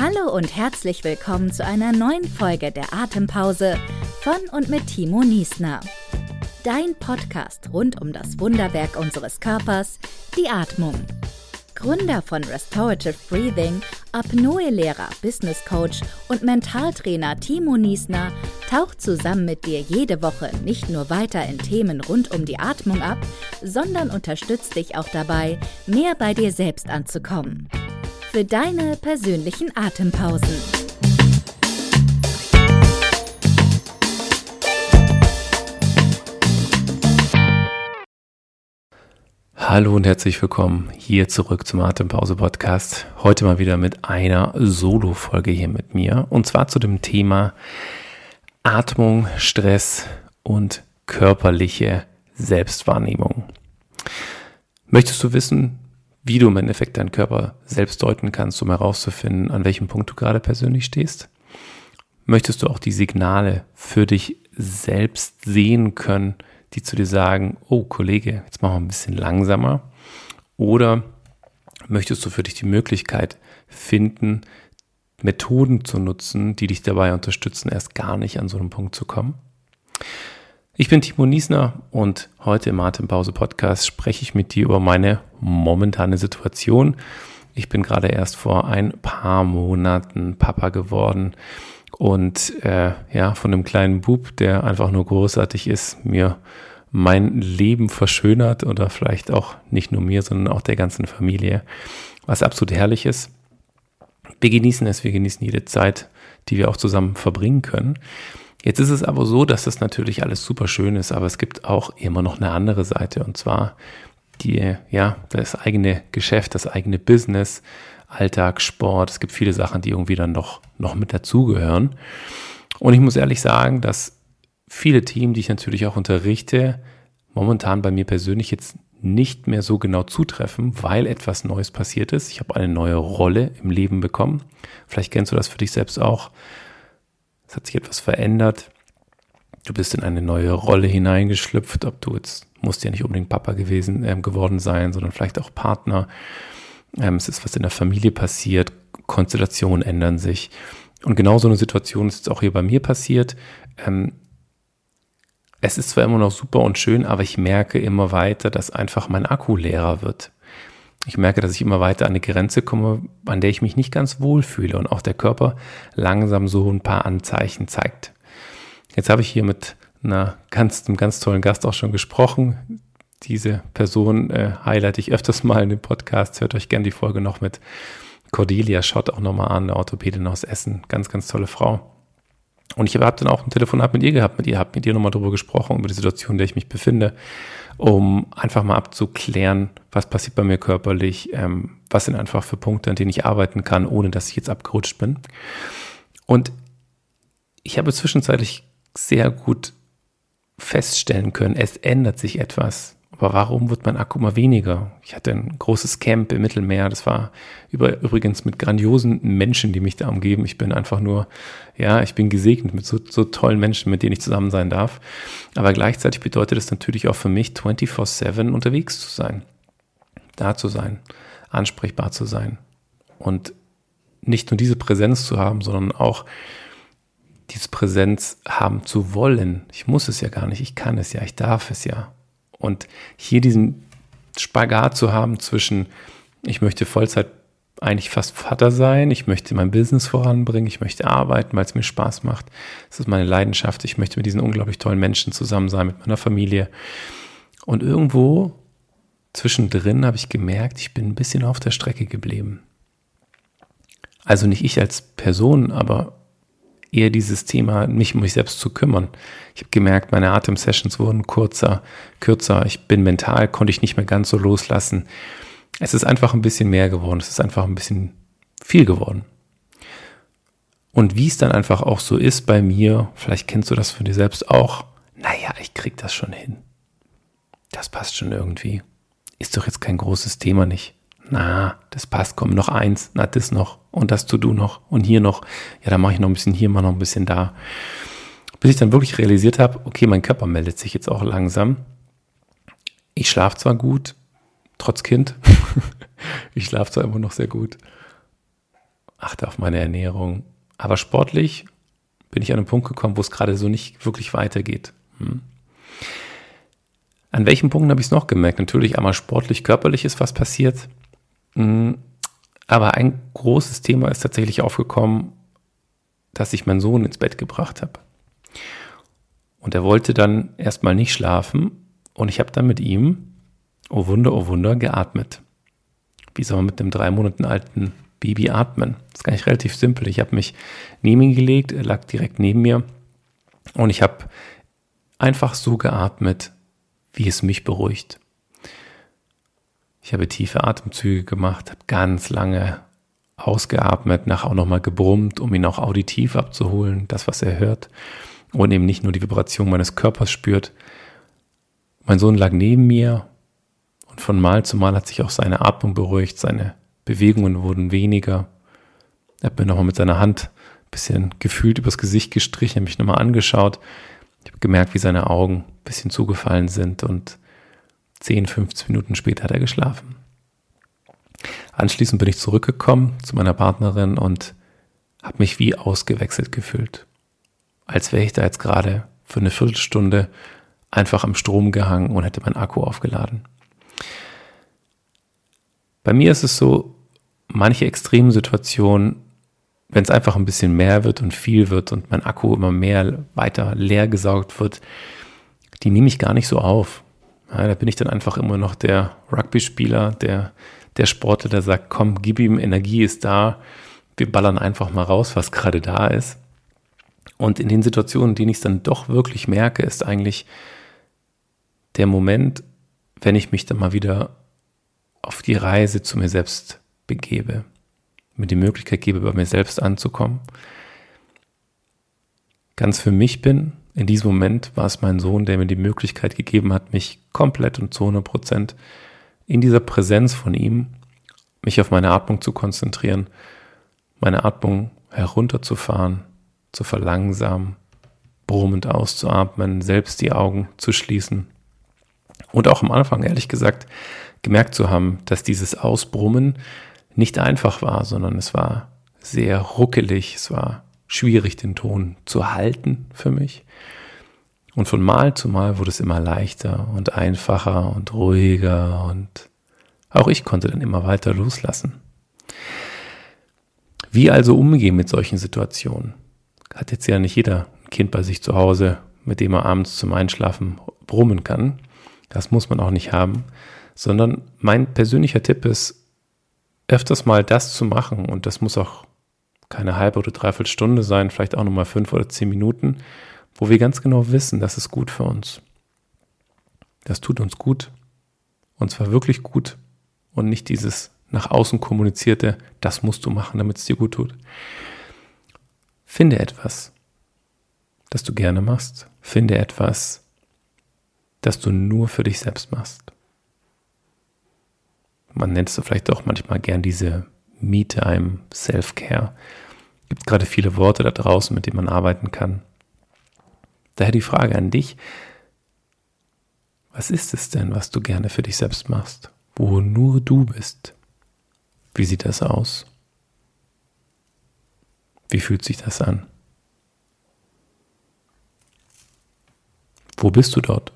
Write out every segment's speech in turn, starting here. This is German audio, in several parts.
Hallo und herzlich willkommen zu einer neuen Folge der Atempause von und mit Timo Niesner. Dein Podcast rund um das Wunderwerk unseres Körpers, die Atmung. Gründer von Restorative Breathing, Apnoe-Lehrer, Business Coach und Mentaltrainer Timo Niesner taucht zusammen mit dir jede Woche nicht nur weiter in Themen rund um die Atmung ab, sondern unterstützt dich auch dabei, mehr bei dir selbst anzukommen für deine persönlichen Atempausen. Hallo und herzlich willkommen hier zurück zum Atempause Podcast. Heute mal wieder mit einer Solo-Folge hier mit mir und zwar zu dem Thema Atmung, Stress und körperliche Selbstwahrnehmung. Möchtest du wissen, wie du im Endeffekt deinen Körper selbst deuten kannst, um herauszufinden, an welchem Punkt du gerade persönlich stehst? Möchtest du auch die Signale für dich selbst sehen können, die zu dir sagen, oh Kollege, jetzt machen wir ein bisschen langsamer? Oder möchtest du für dich die Möglichkeit finden, Methoden zu nutzen, die dich dabei unterstützen, erst gar nicht an so einen Punkt zu kommen? Ich bin Timo Niesner und heute im Atempause Podcast spreche ich mit dir über meine momentane Situation. Ich bin gerade erst vor ein paar Monaten Papa geworden und äh, ja, von einem kleinen Bub, der einfach nur großartig ist, mir mein Leben verschönert oder vielleicht auch nicht nur mir, sondern auch der ganzen Familie, was absolut herrlich ist. Wir genießen es, wir genießen jede Zeit, die wir auch zusammen verbringen können. Jetzt ist es aber so, dass das natürlich alles super schön ist, aber es gibt auch immer noch eine andere Seite und zwar die, ja, das eigene Geschäft, das eigene Business, Alltag, Sport. Es gibt viele Sachen, die irgendwie dann noch, noch mit dazugehören. Und ich muss ehrlich sagen, dass viele Themen, die ich natürlich auch unterrichte, momentan bei mir persönlich jetzt nicht mehr so genau zutreffen, weil etwas Neues passiert ist. Ich habe eine neue Rolle im Leben bekommen. Vielleicht kennst du das für dich selbst auch. Es hat sich etwas verändert. Du bist in eine neue Rolle hineingeschlüpft, ob du jetzt, musst ja nicht unbedingt Papa gewesen, äh, geworden sein, sondern vielleicht auch Partner. Ähm, es ist was in der Familie passiert, Konstellationen ändern sich. Und genau so eine Situation ist jetzt auch hier bei mir passiert. Ähm, es ist zwar immer noch super und schön, aber ich merke immer weiter, dass einfach mein Akku leerer wird. Ich merke, dass ich immer weiter an eine Grenze komme, an der ich mich nicht ganz wohl fühle und auch der Körper langsam so ein paar Anzeichen zeigt. Jetzt habe ich hier mit einer ganz, einem ganz tollen Gast auch schon gesprochen. Diese Person äh, highlight ich öfters mal in dem Podcast. Hört euch gerne die Folge noch mit Cordelia Schott auch nochmal an, eine Orthopädin aus Essen. Ganz, ganz tolle Frau. Und ich habe dann auch ein Telefonat mit ihr gehabt, mit ihr, habe mit ihr nochmal darüber gesprochen, über die Situation, in der ich mich befinde um einfach mal abzuklären, was passiert bei mir körperlich, ähm, was sind einfach für Punkte, an denen ich arbeiten kann, ohne dass ich jetzt abgerutscht bin. Und ich habe zwischenzeitlich sehr gut feststellen können, es ändert sich etwas. Aber warum wird mein Akku immer weniger? Ich hatte ein großes Camp im Mittelmeer. Das war über, übrigens mit grandiosen Menschen, die mich da umgeben. Ich bin einfach nur, ja, ich bin gesegnet mit so, so tollen Menschen, mit denen ich zusammen sein darf. Aber gleichzeitig bedeutet es natürlich auch für mich, 24-7 unterwegs zu sein. Da zu sein, ansprechbar zu sein. Und nicht nur diese Präsenz zu haben, sondern auch diese Präsenz haben zu wollen. Ich muss es ja gar nicht, ich kann es ja, ich darf es ja. Und hier diesen Spagat zu haben zwischen, ich möchte Vollzeit eigentlich fast Vater sein, ich möchte mein Business voranbringen, ich möchte arbeiten, weil es mir Spaß macht. Das ist meine Leidenschaft. Ich möchte mit diesen unglaublich tollen Menschen zusammen sein, mit meiner Familie. Und irgendwo zwischendrin habe ich gemerkt, ich bin ein bisschen auf der Strecke geblieben. Also nicht ich als Person, aber eher dieses Thema, mich um mich selbst zu kümmern. Ich habe gemerkt, meine Atemsessions wurden kurzer, kürzer. Ich bin mental, konnte ich nicht mehr ganz so loslassen. Es ist einfach ein bisschen mehr geworden. Es ist einfach ein bisschen viel geworden. Und wie es dann einfach auch so ist bei mir, vielleicht kennst du das von dir selbst auch, naja, ich krieg das schon hin. Das passt schon irgendwie. Ist doch jetzt kein großes Thema nicht na, das passt, komm, noch eins, na, das noch und das to-do noch und hier noch. Ja, dann mache ich noch ein bisschen hier, mal noch ein bisschen da. Bis ich dann wirklich realisiert habe, okay, mein Körper meldet sich jetzt auch langsam. Ich schlafe zwar gut, trotz Kind. ich schlafe zwar immer noch sehr gut. achte auf meine Ernährung. Aber sportlich bin ich an einen Punkt gekommen, wo es gerade so nicht wirklich weitergeht. Hm. An welchen Punkten habe ich es noch gemerkt? Natürlich einmal sportlich, körperlich ist was passiert. Hm. Aber ein großes Thema ist tatsächlich aufgekommen, dass ich meinen Sohn ins Bett gebracht habe. Und er wollte dann erstmal nicht schlafen und ich habe dann mit ihm, oh Wunder, oh Wunder, geatmet. Wie soll man mit einem drei Monaten alten Baby atmen? Das ist gar nicht relativ simpel. Ich habe mich neben ihn gelegt, er lag direkt neben mir und ich habe einfach so geatmet, wie es mich beruhigt. Ich habe tiefe Atemzüge gemacht, habe ganz lange ausgeatmet, nachher auch nochmal gebrummt, um ihn auch auditiv abzuholen, das, was er hört. Und eben nicht nur die Vibration meines Körpers spürt. Mein Sohn lag neben mir und von Mal zu Mal hat sich auch seine Atmung beruhigt, seine Bewegungen wurden weniger. Er hat mir nochmal mit seiner Hand ein bisschen gefühlt übers Gesicht gestrichen, mich nochmal angeschaut. Ich habe gemerkt, wie seine Augen ein bisschen zugefallen sind und 10, 15 Minuten später hat er geschlafen. Anschließend bin ich zurückgekommen zu meiner Partnerin und habe mich wie ausgewechselt gefühlt. Als wäre ich da jetzt gerade für eine Viertelstunde einfach am Strom gehangen und hätte meinen Akku aufgeladen. Bei mir ist es so, manche extremen Situationen, wenn es einfach ein bisschen mehr wird und viel wird und mein Akku immer mehr weiter leer gesaugt wird, die nehme ich gar nicht so auf. Ja, da bin ich dann einfach immer noch der Rugby-Spieler, der, der Sportler, der sagt, komm, gib ihm, Energie ist da, wir ballern einfach mal raus, was gerade da ist. Und in den Situationen, in denen ich es dann doch wirklich merke, ist eigentlich der Moment, wenn ich mich dann mal wieder auf die Reise zu mir selbst begebe, mir die Möglichkeit gebe, bei mir selbst anzukommen, ganz für mich bin in diesem Moment war es mein Sohn, der mir die Möglichkeit gegeben hat, mich komplett und zu 100 Prozent in dieser Präsenz von ihm, mich auf meine Atmung zu konzentrieren, meine Atmung herunterzufahren, zu verlangsamen, brummend auszuatmen, selbst die Augen zu schließen. Und auch am Anfang, ehrlich gesagt, gemerkt zu haben, dass dieses Ausbrummen nicht einfach war, sondern es war sehr ruckelig, es war schwierig, den Ton zu halten für mich. Und von Mal zu Mal wurde es immer leichter und einfacher und ruhiger und auch ich konnte dann immer weiter loslassen. Wie also umgehen mit solchen Situationen? Hat jetzt ja nicht jeder ein Kind bei sich zu Hause, mit dem er abends zum Einschlafen brummen kann. Das muss man auch nicht haben, sondern mein persönlicher Tipp ist, öfters mal das zu machen und das muss auch keine halbe oder dreiviertel Stunde sein, vielleicht auch nochmal fünf oder zehn Minuten, wo wir ganz genau wissen, das ist gut für uns. Das tut uns gut. Und zwar wirklich gut. Und nicht dieses nach außen kommunizierte, das musst du machen, damit es dir gut tut. Finde etwas, das du gerne machst. Finde etwas, das du nur für dich selbst machst. Man nennt es vielleicht auch manchmal gern diese Me-Time, Self-Care. Gibt gerade viele Worte da draußen, mit denen man arbeiten kann. Daher die Frage an dich, was ist es denn, was du gerne für dich selbst machst, wo nur du bist? Wie sieht das aus? Wie fühlt sich das an? Wo bist du dort?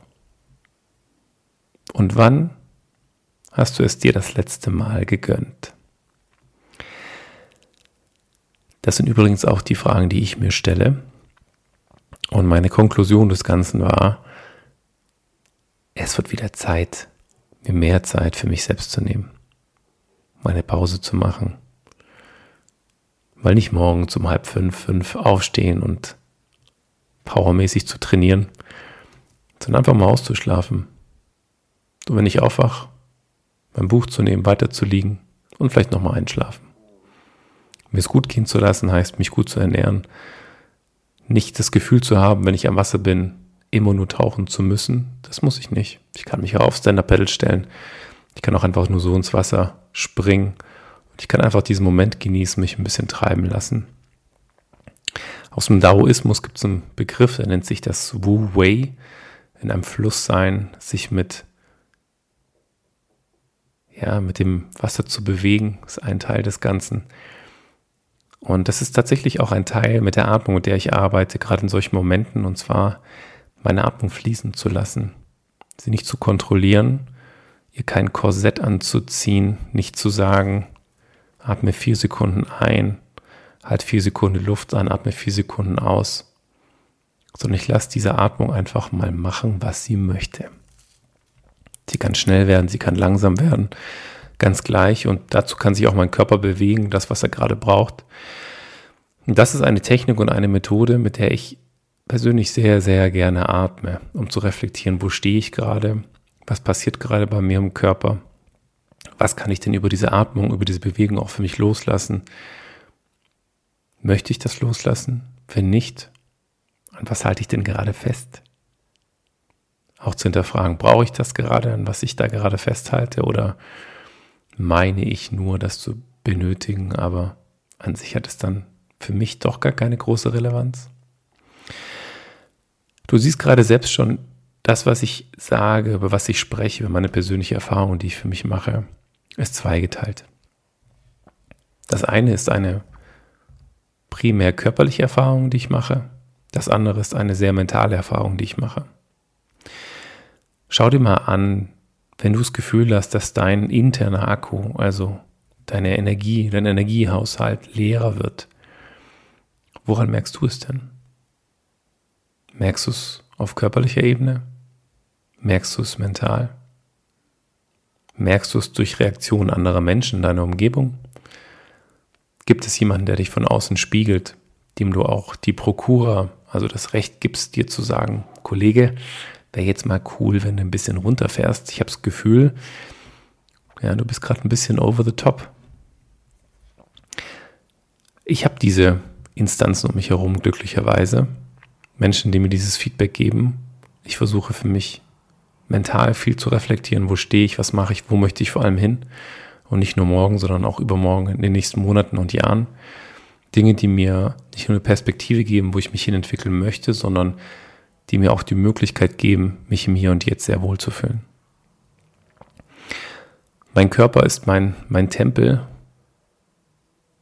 Und wann hast du es dir das letzte Mal gegönnt? Das sind übrigens auch die Fragen, die ich mir stelle. Und meine Konklusion des Ganzen war, es wird wieder Zeit, mir mehr Zeit für mich selbst zu nehmen, meine Pause zu machen. Weil nicht morgen um halb fünf, fünf aufstehen und powermäßig zu trainieren, sondern einfach mal auszuschlafen. Und wenn ich aufwach, mein Buch zu nehmen, weiterzuliegen und vielleicht nochmal einschlafen mir es gut gehen zu lassen, heißt mich gut zu ernähren. Nicht das Gefühl zu haben, wenn ich am Wasser bin, immer nur tauchen zu müssen. Das muss ich nicht. Ich kann mich auch auf Stand-Up-Paddle stellen. Ich kann auch einfach nur so ins Wasser springen. Und ich kann einfach diesen Moment genießen, mich ein bisschen treiben lassen. Aus dem Daoismus gibt es einen Begriff, der nennt sich das Wu Wei. In einem Fluss sein, sich mit, ja, mit dem Wasser zu bewegen, ist ein Teil des Ganzen. Und das ist tatsächlich auch ein Teil mit der Atmung, mit der ich arbeite, gerade in solchen Momenten, und zwar meine Atmung fließen zu lassen, sie nicht zu kontrollieren, ihr kein Korsett anzuziehen, nicht zu sagen, atme vier Sekunden ein, halt vier Sekunden Luft an, atme vier Sekunden aus, sondern ich lasse diese Atmung einfach mal machen, was sie möchte. Sie kann schnell werden, sie kann langsam werden, ganz gleich. Und dazu kann sich auch mein Körper bewegen, das, was er gerade braucht. Und das ist eine Technik und eine Methode, mit der ich persönlich sehr, sehr gerne atme, um zu reflektieren, wo stehe ich gerade, was passiert gerade bei mir im Körper, was kann ich denn über diese Atmung, über diese Bewegung auch für mich loslassen. Möchte ich das loslassen? Wenn nicht, an was halte ich denn gerade fest? Auch zu hinterfragen, brauche ich das gerade, an was ich da gerade festhalte oder meine ich nur, das zu benötigen, aber an sich hat es dann für mich doch gar keine große Relevanz. Du siehst gerade selbst schon, das, was ich sage, über was ich spreche, über meine persönliche Erfahrung, die ich für mich mache, ist zweigeteilt. Das eine ist eine primär körperliche Erfahrung, die ich mache. Das andere ist eine sehr mentale Erfahrung, die ich mache. Schau dir mal an, wenn du das Gefühl hast, dass dein interner Akku, also deine Energie, dein Energiehaushalt leerer wird, woran merkst du es denn? Merkst du es auf körperlicher Ebene? Merkst du es mental? Merkst du es durch Reaktionen anderer Menschen in deiner Umgebung? Gibt es jemanden, der dich von außen spiegelt, dem du auch die Prokura, also das Recht gibst, dir zu sagen, Kollege, wäre jetzt mal cool, wenn du ein bisschen runterfährst. Ich habe das Gefühl, ja, du bist gerade ein bisschen over the top. Ich habe diese Instanzen um mich herum glücklicherweise. Menschen, die mir dieses Feedback geben. Ich versuche für mich mental viel zu reflektieren. Wo stehe ich? Was mache ich? Wo möchte ich vor allem hin? Und nicht nur morgen, sondern auch übermorgen, in den nächsten Monaten und Jahren. Dinge, die mir nicht nur eine Perspektive geben, wo ich mich hin entwickeln möchte, sondern die mir auch die Möglichkeit geben, mich im Hier und Jetzt sehr wohl zu fühlen. Mein Körper ist mein, mein Tempel,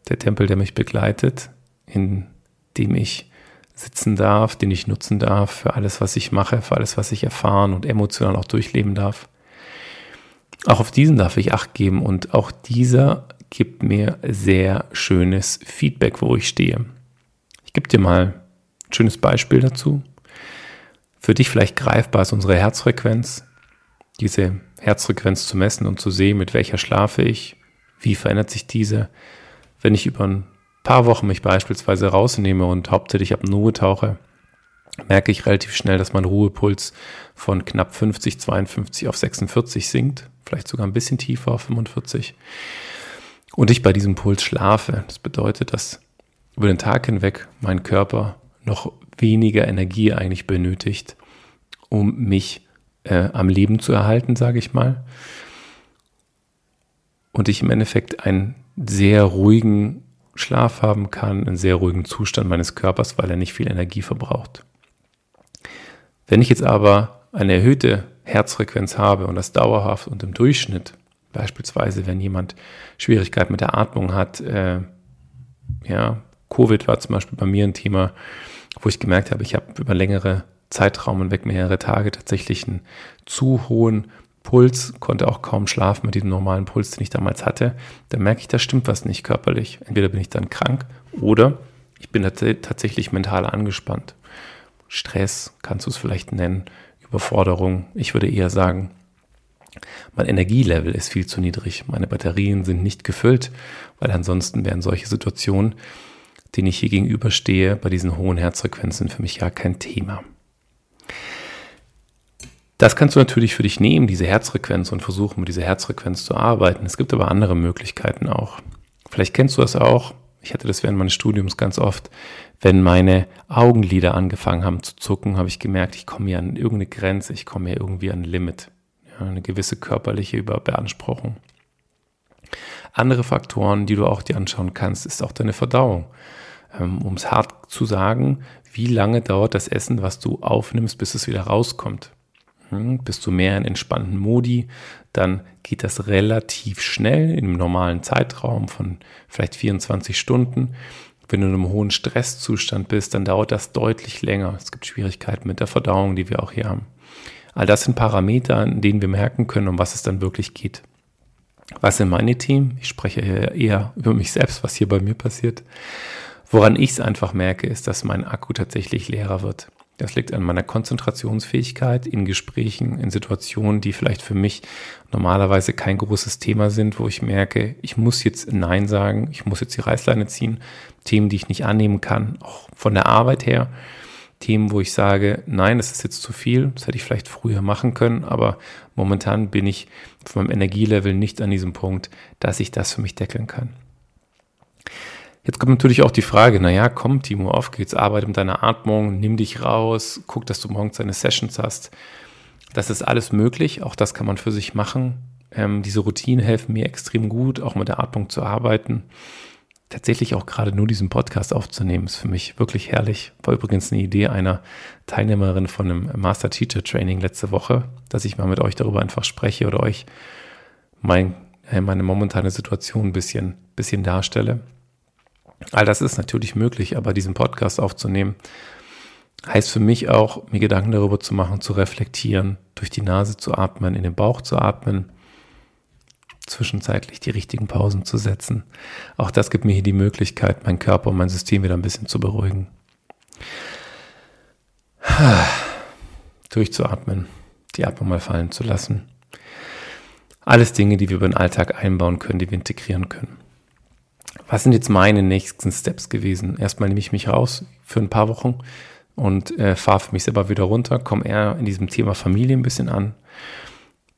der Tempel, der mich begleitet, in dem ich sitzen darf, den ich nutzen darf für alles, was ich mache, für alles, was ich erfahren und emotional auch durchleben darf. Auch auf diesen darf ich Acht geben und auch dieser gibt mir sehr schönes Feedback, wo ich stehe. Ich gebe dir mal ein schönes Beispiel dazu für dich vielleicht greifbar ist unsere Herzfrequenz, diese Herzfrequenz zu messen und zu sehen, mit welcher schlafe ich, wie verändert sich diese. Wenn ich über ein paar Wochen mich beispielsweise rausnehme und hauptsächlich Apnoe tauche, merke ich relativ schnell, dass mein Ruhepuls von knapp 50, 52 auf 46 sinkt, vielleicht sogar ein bisschen tiefer auf 45. Und ich bei diesem Puls schlafe. Das bedeutet, dass über den Tag hinweg mein Körper noch weniger Energie eigentlich benötigt, um mich äh, am Leben zu erhalten, sage ich mal. Und ich im Endeffekt einen sehr ruhigen Schlaf haben kann, einen sehr ruhigen Zustand meines Körpers, weil er nicht viel Energie verbraucht. Wenn ich jetzt aber eine erhöhte Herzfrequenz habe und das dauerhaft und im Durchschnitt, beispielsweise wenn jemand Schwierigkeiten mit der Atmung hat, äh, ja, Covid war zum Beispiel bei mir ein Thema, wo ich gemerkt habe, ich habe über längere Zeitraum hinweg, mehrere Tage tatsächlich einen zu hohen Puls, konnte auch kaum schlafen mit diesem normalen Puls, den ich damals hatte. Da merke ich, da stimmt was nicht körperlich. Entweder bin ich dann krank oder ich bin tatsächlich mental angespannt. Stress kannst du es vielleicht nennen, Überforderung. Ich würde eher sagen, mein Energielevel ist viel zu niedrig. Meine Batterien sind nicht gefüllt, weil ansonsten wären solche Situationen den ich hier gegenüberstehe, bei diesen hohen Herzfrequenzen für mich ja kein Thema. Das kannst du natürlich für dich nehmen, diese Herzfrequenz, und versuchen, mit dieser Herzfrequenz zu arbeiten. Es gibt aber andere Möglichkeiten auch. Vielleicht kennst du das auch. Ich hatte das während meines Studiums ganz oft. Wenn meine Augenlider angefangen haben zu zucken, habe ich gemerkt, ich komme hier an irgendeine Grenze, ich komme hier irgendwie an ein Limit. Ja, eine gewisse körperliche Überbeanspruchung. Andere Faktoren, die du auch dir anschauen kannst, ist auch deine Verdauung. Ähm, um es hart zu sagen, wie lange dauert das Essen, was du aufnimmst, bis es wieder rauskommt? Hm, bist du mehr in entspannten Modi, dann geht das relativ schnell in einem normalen Zeitraum von vielleicht 24 Stunden. Wenn du in einem hohen Stresszustand bist, dann dauert das deutlich länger. Es gibt Schwierigkeiten mit der Verdauung, die wir auch hier haben. All das sind Parameter, an denen wir merken können, um was es dann wirklich geht. Was sind meine Themen? Ich spreche eher über mich selbst, was hier bei mir passiert. Woran ich es einfach merke, ist, dass mein Akku tatsächlich leerer wird. Das liegt an meiner Konzentrationsfähigkeit in Gesprächen, in Situationen, die vielleicht für mich normalerweise kein großes Thema sind, wo ich merke, ich muss jetzt Nein sagen, ich muss jetzt die Reißleine ziehen. Themen, die ich nicht annehmen kann, auch von der Arbeit her. Themen, wo ich sage, nein, das ist jetzt zu viel, das hätte ich vielleicht früher machen können, aber momentan bin ich von meinem Energielevel nicht an diesem Punkt, dass ich das für mich deckeln kann. Jetzt kommt natürlich auch die Frage, naja, komm, Timo, auf geht's, arbeite mit deiner Atmung, nimm dich raus, guck, dass du morgens deine Sessions hast. Das ist alles möglich, auch das kann man für sich machen. Ähm, diese Routinen helfen mir extrem gut, auch mit der Atmung zu arbeiten. Tatsächlich auch gerade nur diesen Podcast aufzunehmen, ist für mich wirklich herrlich. War übrigens eine Idee einer Teilnehmerin von einem Master Teacher Training letzte Woche, dass ich mal mit euch darüber einfach spreche oder euch mein, äh, meine momentane Situation ein bisschen, bisschen darstelle. All das ist natürlich möglich, aber diesen Podcast aufzunehmen, heißt für mich auch, mir Gedanken darüber zu machen, zu reflektieren, durch die Nase zu atmen, in den Bauch zu atmen, zwischenzeitlich die richtigen Pausen zu setzen. Auch das gibt mir hier die Möglichkeit, meinen Körper und mein System wieder ein bisschen zu beruhigen. Durchzuatmen, die Atmung mal fallen zu lassen. Alles Dinge, die wir über den Alltag einbauen können, die wir integrieren können was sind jetzt meine nächsten Steps gewesen? Erstmal nehme ich mich raus für ein paar Wochen und äh, fahre für mich selber wieder runter, komme eher in diesem Thema Familie ein bisschen an.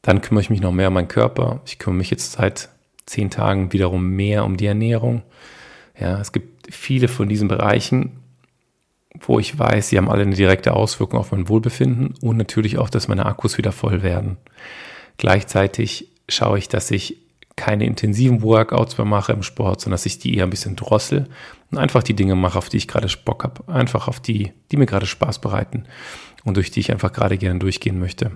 Dann kümmere ich mich noch mehr um meinen Körper. Ich kümmere mich jetzt seit zehn Tagen wiederum mehr um die Ernährung. Ja, es gibt viele von diesen Bereichen, wo ich weiß, sie haben alle eine direkte Auswirkung auf mein Wohlbefinden und natürlich auch, dass meine Akkus wieder voll werden. Gleichzeitig schaue ich, dass ich keine intensiven Workouts mehr mache im Sport, sondern dass ich die eher ein bisschen drossel und einfach die Dinge mache, auf die ich gerade Bock habe. Einfach auf die, die mir gerade Spaß bereiten und durch die ich einfach gerade gerne durchgehen möchte.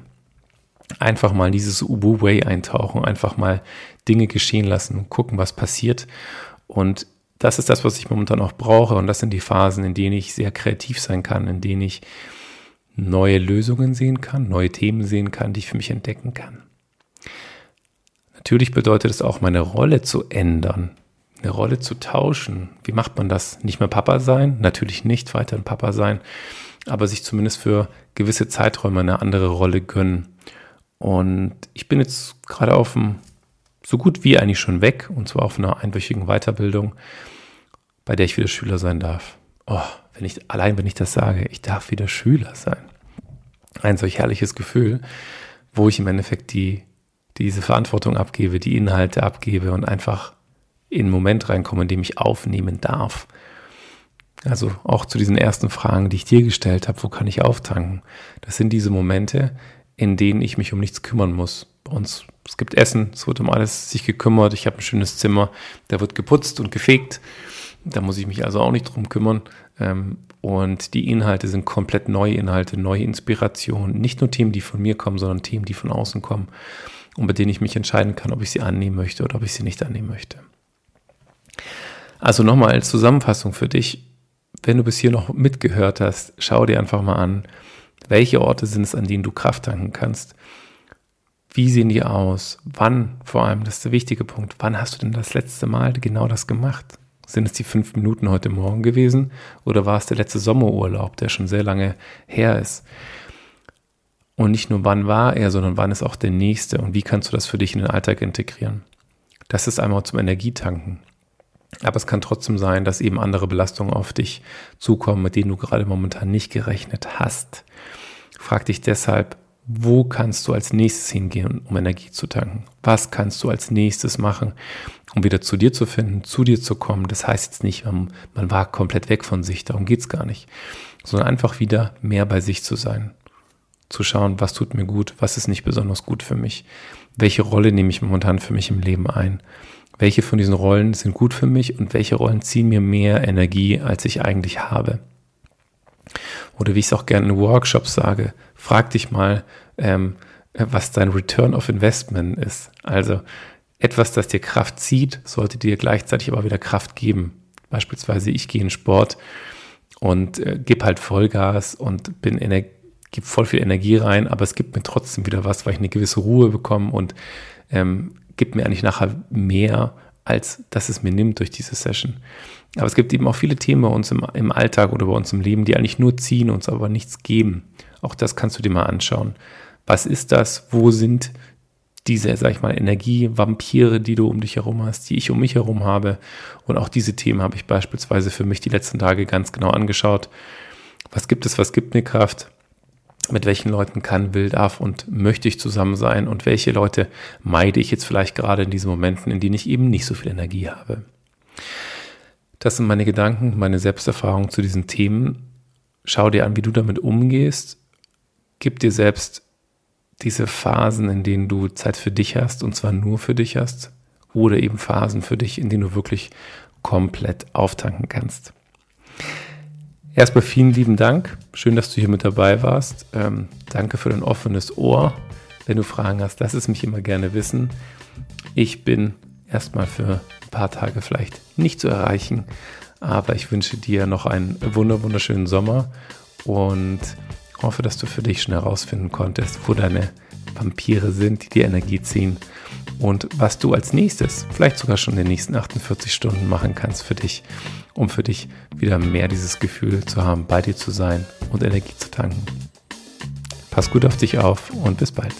Einfach mal in dieses Ubu Way eintauchen, einfach mal Dinge geschehen lassen, gucken, was passiert. Und das ist das, was ich momentan auch brauche. Und das sind die Phasen, in denen ich sehr kreativ sein kann, in denen ich neue Lösungen sehen kann, neue Themen sehen kann, die ich für mich entdecken kann. Natürlich bedeutet es auch, meine Rolle zu ändern, eine Rolle zu tauschen. Wie macht man das? Nicht mehr Papa sein? Natürlich nicht weiterhin Papa sein, aber sich zumindest für gewisse Zeiträume eine andere Rolle gönnen. Und ich bin jetzt gerade auf dem, so gut wie eigentlich schon weg, und zwar auf einer einwöchigen Weiterbildung, bei der ich wieder Schüler sein darf. Oh, wenn ich, allein wenn ich das sage, ich darf wieder Schüler sein. Ein solch herrliches Gefühl, wo ich im Endeffekt die diese Verantwortung abgebe, die Inhalte abgebe und einfach in einen Moment reinkomme, in dem ich aufnehmen darf. Also auch zu diesen ersten Fragen, die ich dir gestellt habe, wo kann ich auftanken? Das sind diese Momente, in denen ich mich um nichts kümmern muss. Bei uns, es gibt Essen, es wird um alles sich gekümmert, ich habe ein schönes Zimmer, da wird geputzt und gefegt. Da muss ich mich also auch nicht drum kümmern. Ähm, und die Inhalte sind komplett neue Inhalte, neue Inspirationen. Nicht nur Themen, die von mir kommen, sondern Themen, die von außen kommen und bei denen ich mich entscheiden kann, ob ich sie annehmen möchte oder ob ich sie nicht annehmen möchte. Also nochmal als Zusammenfassung für dich, wenn du bis hier noch mitgehört hast, schau dir einfach mal an, welche Orte sind es, an denen du Kraft tanken kannst. Wie sehen die aus? Wann vor allem, das ist der wichtige Punkt, wann hast du denn das letzte Mal genau das gemacht? Sind es die fünf Minuten heute Morgen gewesen oder war es der letzte Sommerurlaub, der schon sehr lange her ist? Und nicht nur wann war er, sondern wann ist auch der nächste und wie kannst du das für dich in den Alltag integrieren. Das ist einmal zum Energietanken. Aber es kann trotzdem sein, dass eben andere Belastungen auf dich zukommen, mit denen du gerade momentan nicht gerechnet hast. Frag dich deshalb, wo kannst du als nächstes hingehen, um Energie zu tanken? Was kannst du als nächstes machen, um wieder zu dir zu finden, zu dir zu kommen? Das heißt jetzt nicht, man, man war komplett weg von sich, darum geht's gar nicht, sondern einfach wieder mehr bei sich zu sein zu schauen, was tut mir gut, was ist nicht besonders gut für mich, welche Rolle nehme ich momentan für mich im Leben ein, welche von diesen Rollen sind gut für mich und welche Rollen ziehen mir mehr Energie, als ich eigentlich habe. Oder wie ich es auch gerne in Workshops sage, frag dich mal, ähm, was dein Return of Investment ist. Also etwas, das dir Kraft zieht, sollte dir gleichzeitig aber wieder Kraft geben. Beispielsweise ich gehe in Sport und äh, gebe halt Vollgas und bin gebe voll viel Energie rein, aber es gibt mir trotzdem wieder was, weil ich eine gewisse Ruhe bekomme und ähm, gibt mir eigentlich nachher mehr, als dass es mir nimmt durch diese Session. Aber es gibt eben auch viele Themen bei uns im, im Alltag oder bei uns im Leben, die eigentlich nur ziehen, uns aber nichts geben. Auch das kannst du dir mal anschauen. Was ist das? Wo sind diese, sag ich mal, Energievampire, die du um dich herum hast, die ich um mich herum habe? Und auch diese Themen habe ich beispielsweise für mich die letzten Tage ganz genau angeschaut. Was gibt es? Was gibt mir Kraft? Mit welchen Leuten kann, will, darf und möchte ich zusammen sein und welche Leute meide ich jetzt vielleicht gerade in diesen Momenten, in denen ich eben nicht so viel Energie habe. Das sind meine Gedanken, meine Selbsterfahrung zu diesen Themen. Schau dir an, wie du damit umgehst. Gib dir selbst diese Phasen, in denen du Zeit für dich hast und zwar nur für dich hast oder eben Phasen für dich, in denen du wirklich komplett auftanken kannst. Erstmal vielen lieben Dank. Schön, dass du hier mit dabei warst. Ähm, danke für dein offenes Ohr. Wenn du Fragen hast, lass es mich immer gerne wissen. Ich bin erstmal für ein paar Tage vielleicht nicht zu erreichen, aber ich wünsche dir noch einen wunderschönen Sommer und hoffe, dass du für dich schon herausfinden konntest, wo deine Vampire sind, die die Energie ziehen und was du als nächstes, vielleicht sogar schon in den nächsten 48 Stunden machen kannst für dich, um für dich wieder mehr dieses Gefühl zu haben, bei dir zu sein und Energie zu tanken. Pass gut auf dich auf und bis bald.